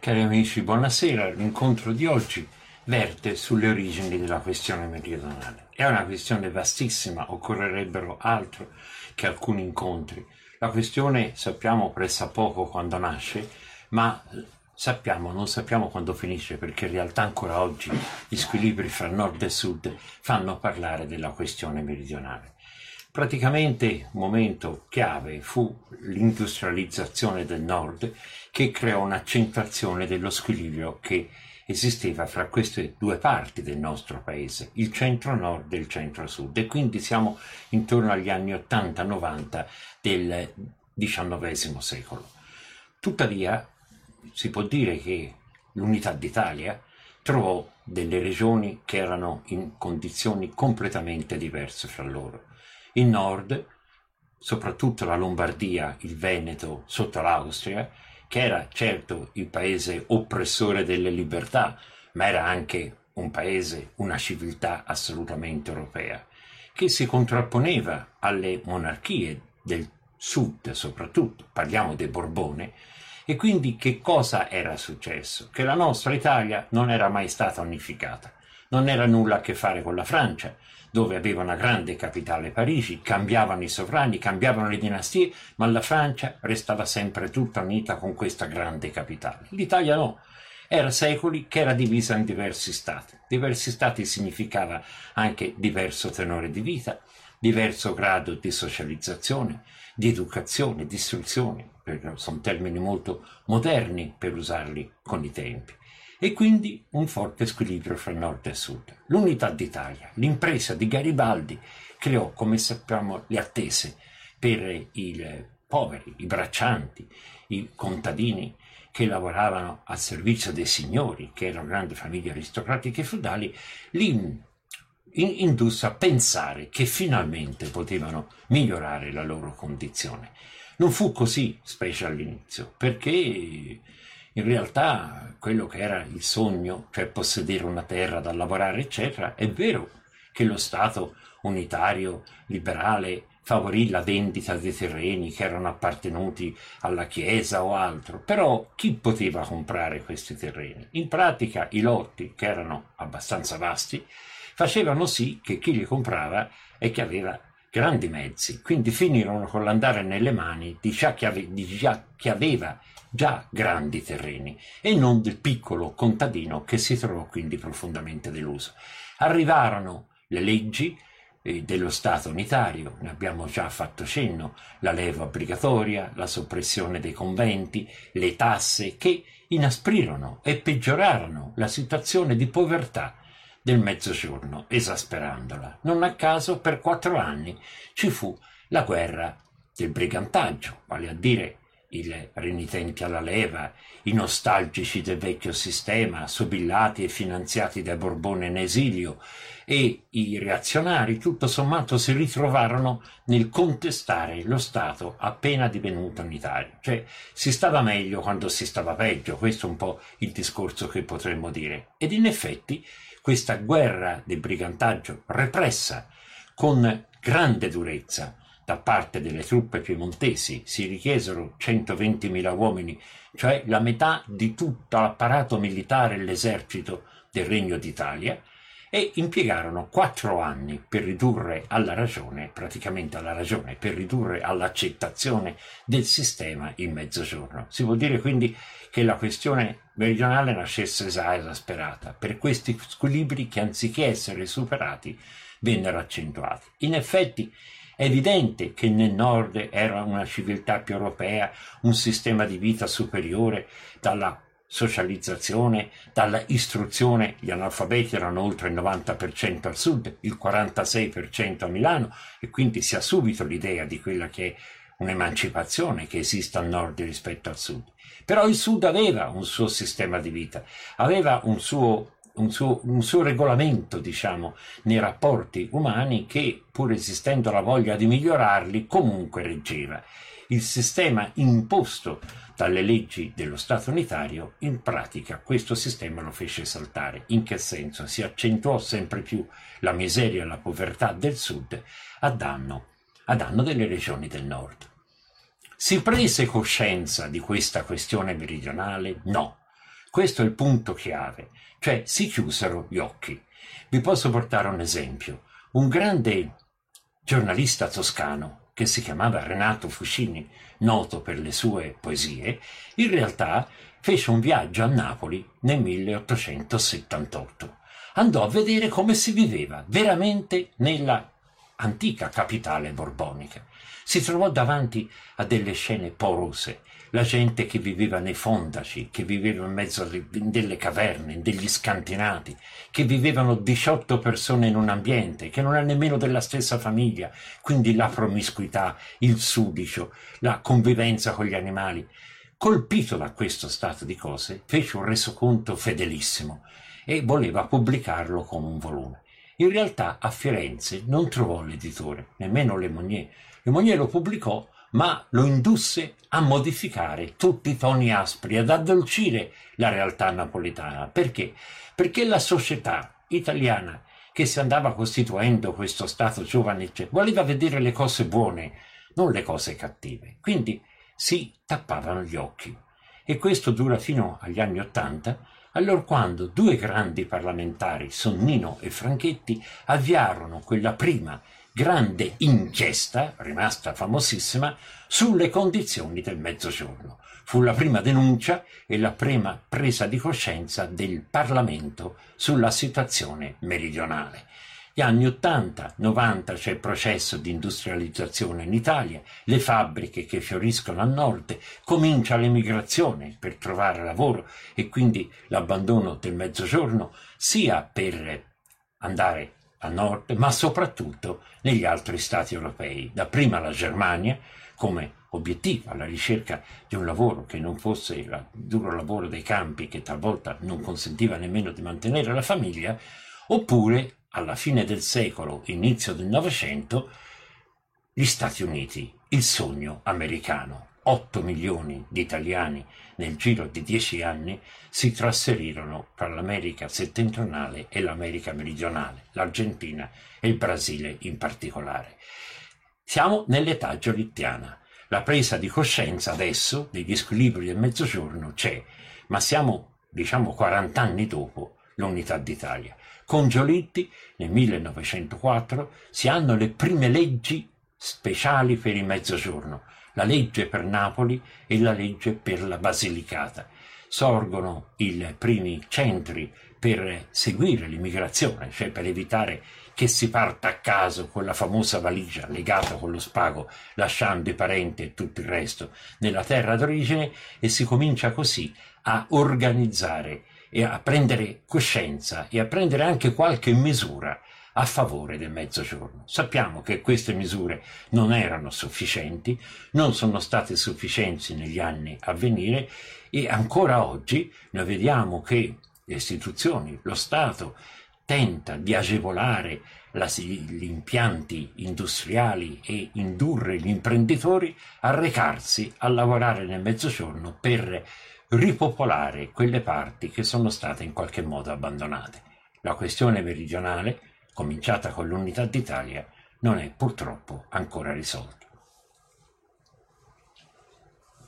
Cari amici, buonasera. L'incontro di oggi verte sulle origini della questione meridionale. È una questione vastissima, occorrerebbero altro che alcuni incontri. La questione sappiamo pressappoco quando nasce, ma sappiamo, non sappiamo quando finisce, perché in realtà ancora oggi gli squilibri fra nord e sud fanno parlare della questione meridionale. Praticamente un momento chiave fu l'industrializzazione del nord che creò un'accentuazione dello squilibrio che esisteva fra queste due parti del nostro paese, il centro-nord e il centro-sud, e quindi siamo intorno agli anni 80-90 del XIX secolo. Tuttavia si può dire che l'unità d'Italia trovò delle regioni che erano in condizioni completamente diverse fra loro il nord, soprattutto la Lombardia, il Veneto sotto l'Austria, che era certo il paese oppressore delle libertà, ma era anche un paese, una civiltà assolutamente europea, che si contrapponeva alle monarchie del sud soprattutto, parliamo dei Borbone, e quindi che cosa era successo? Che la nostra Italia non era mai stata unificata, non era nulla a che fare con la Francia, dove aveva una grande capitale Parigi, cambiavano i sovrani, cambiavano le dinastie, ma la Francia restava sempre tutta unita con questa grande capitale. L'Italia no, era secoli che era divisa in diversi stati. Diversi stati significava anche diverso tenore di vita, diverso grado di socializzazione, di educazione, di istruzione, sono termini molto moderni per usarli con i tempi e quindi un forte squilibrio fra nord e sud. L'unità d'Italia, l'impresa di Garibaldi creò, come sappiamo, le attese per i poveri, i braccianti, i contadini che lavoravano al servizio dei signori, che erano grandi famiglie aristocratiche e feudali, li indusse a pensare che finalmente potevano migliorare la loro condizione. Non fu così, specie all'inizio, perché in realtà quello che era il sogno, cioè possedere una terra da lavorare, eccetera, è vero che lo Stato unitario, liberale, favorì la vendita dei terreni che erano appartenuti alla Chiesa o altro, però chi poteva comprare questi terreni? In pratica i lotti, che erano abbastanza vasti, facevano sì che chi li comprava e che aveva grandi mezzi, quindi finirono con l'andare nelle mani di già ave- di già chi aveva già grandi terreni e non del piccolo contadino che si trovò quindi profondamente deluso. Arrivarono le leggi eh, dello Stato unitario, ne abbiamo già fatto cenno, la leva obbligatoria, la soppressione dei conventi, le tasse che inasprirono e peggiorarono la situazione di povertà del mezzogiorno, esasperandola. Non a caso per quattro anni ci fu la guerra del brigantaggio, vale a dire i renitenti alla leva, i nostalgici del vecchio sistema, sobillati e finanziati da Borbone in esilio, e i reazionari tutto sommato si ritrovarono nel contestare lo Stato appena divenuto unitario. Cioè si stava meglio quando si stava peggio, questo è un po' il discorso che potremmo dire. Ed in effetti questa guerra del brigantaggio repressa con grande durezza da parte delle truppe piemontesi si richiesero 120.000 uomini, cioè la metà di tutto l'apparato militare e l'esercito del Regno d'Italia, e impiegarono quattro anni per ridurre alla ragione, praticamente alla ragione, per ridurre all'accettazione del sistema il mezzogiorno. Si vuol dire quindi che la questione meridionale nascesse esasperata per questi squilibri che anziché essere superati vennero accentuati. In effetti è evidente che nel nord era una civiltà più europea, un sistema di vita superiore dalla socializzazione, dalla istruzione, gli analfabeti erano oltre il 90% al sud, il 46% a Milano e quindi si ha subito l'idea di quella che è un'emancipazione che esiste al nord rispetto al sud. Però il sud aveva un suo sistema di vita, aveva un suo un suo, un suo regolamento, diciamo, nei rapporti umani che, pur esistendo la voglia di migliorarli, comunque reggeva. Il sistema imposto dalle leggi dello Stato unitario, in pratica questo sistema lo fece saltare. In che senso? Si accentuò sempre più la miseria e la povertà del sud a danno, a danno delle regioni del nord. Si prese coscienza di questa questione meridionale? No. Questo è il punto chiave, cioè si chiusero gli occhi. Vi posso portare un esempio. Un grande giornalista toscano che si chiamava Renato Fuscini, noto per le sue poesie, in realtà fece un viaggio a Napoli nel 1878. Andò a vedere come si viveva veramente nella antica capitale borbonica. Si trovò davanti a delle scene porose, la gente che viveva nei fondaci, che viveva in mezzo a delle caverne, degli scantinati, che vivevano 18 persone in un ambiente, che non è nemmeno della stessa famiglia, quindi la promiscuità, il sudicio, la convivenza con gli animali. Colpito da questo stato di cose, fece un resoconto fedelissimo e voleva pubblicarlo come un volume. In realtà a Firenze non trovò l'editore, nemmeno Le Monnier. Le Monnier lo pubblicò, ma lo indusse a modificare tutti i toni aspri, ad addolcire la realtà napolitana. Perché? Perché la società italiana che si andava costituendo questo Stato giovane voleva vedere le cose buone, non le cose cattive. Quindi si tappavano gli occhi. E questo dura fino agli anni Ottanta, allorquando due grandi parlamentari, Sonnino e Franchetti, avviarono quella prima grande inchiesta, rimasta famosissima, sulle condizioni del mezzogiorno. Fu la prima denuncia e la prima presa di coscienza del Parlamento sulla situazione meridionale. Gli anni 80, 90 c'è il processo di industrializzazione in Italia, le fabbriche che fioriscono a nord, comincia l'emigrazione per trovare lavoro e quindi l'abbandono del mezzogiorno sia per andare a nord, ma soprattutto negli altri stati europei, dapprima la Germania come obiettivo alla ricerca di un lavoro che non fosse il duro lavoro dei campi che talvolta non consentiva nemmeno di mantenere la famiglia, oppure alla fine del secolo, inizio del Novecento, gli Stati Uniti, il sogno americano. 8 milioni di italiani nel giro di 10 anni si trasferirono tra l'America settentrionale e l'America meridionale, l'Argentina e il Brasile in particolare. Siamo nell'età giolittiana. La presa di coscienza adesso degli squilibri del mezzogiorno c'è, ma siamo, diciamo, 40 anni dopo l'unità d'Italia. Con Giolitti nel 1904 si hanno le prime leggi speciali per il mezzogiorno, la legge per Napoli e la legge per la Basilicata. Sorgono i primi centri per seguire l'immigrazione, cioè per evitare che si parta a caso con la famosa valigia legata con lo spago, lasciando i parenti e tutto il resto nella terra d'origine e si comincia così a organizzare e a prendere coscienza e a prendere anche qualche misura a favore del mezzogiorno. Sappiamo che queste misure non erano sufficienti, non sono state sufficienti negli anni a venire e ancora oggi noi vediamo che le istituzioni, lo Stato, tenta di agevolare la, gli impianti industriali e indurre gli imprenditori a recarsi a lavorare nel mezzogiorno per ripopolare quelle parti che sono state in qualche modo abbandonate. La questione meridionale, cominciata con l'unità d'Italia, non è purtroppo ancora risolta.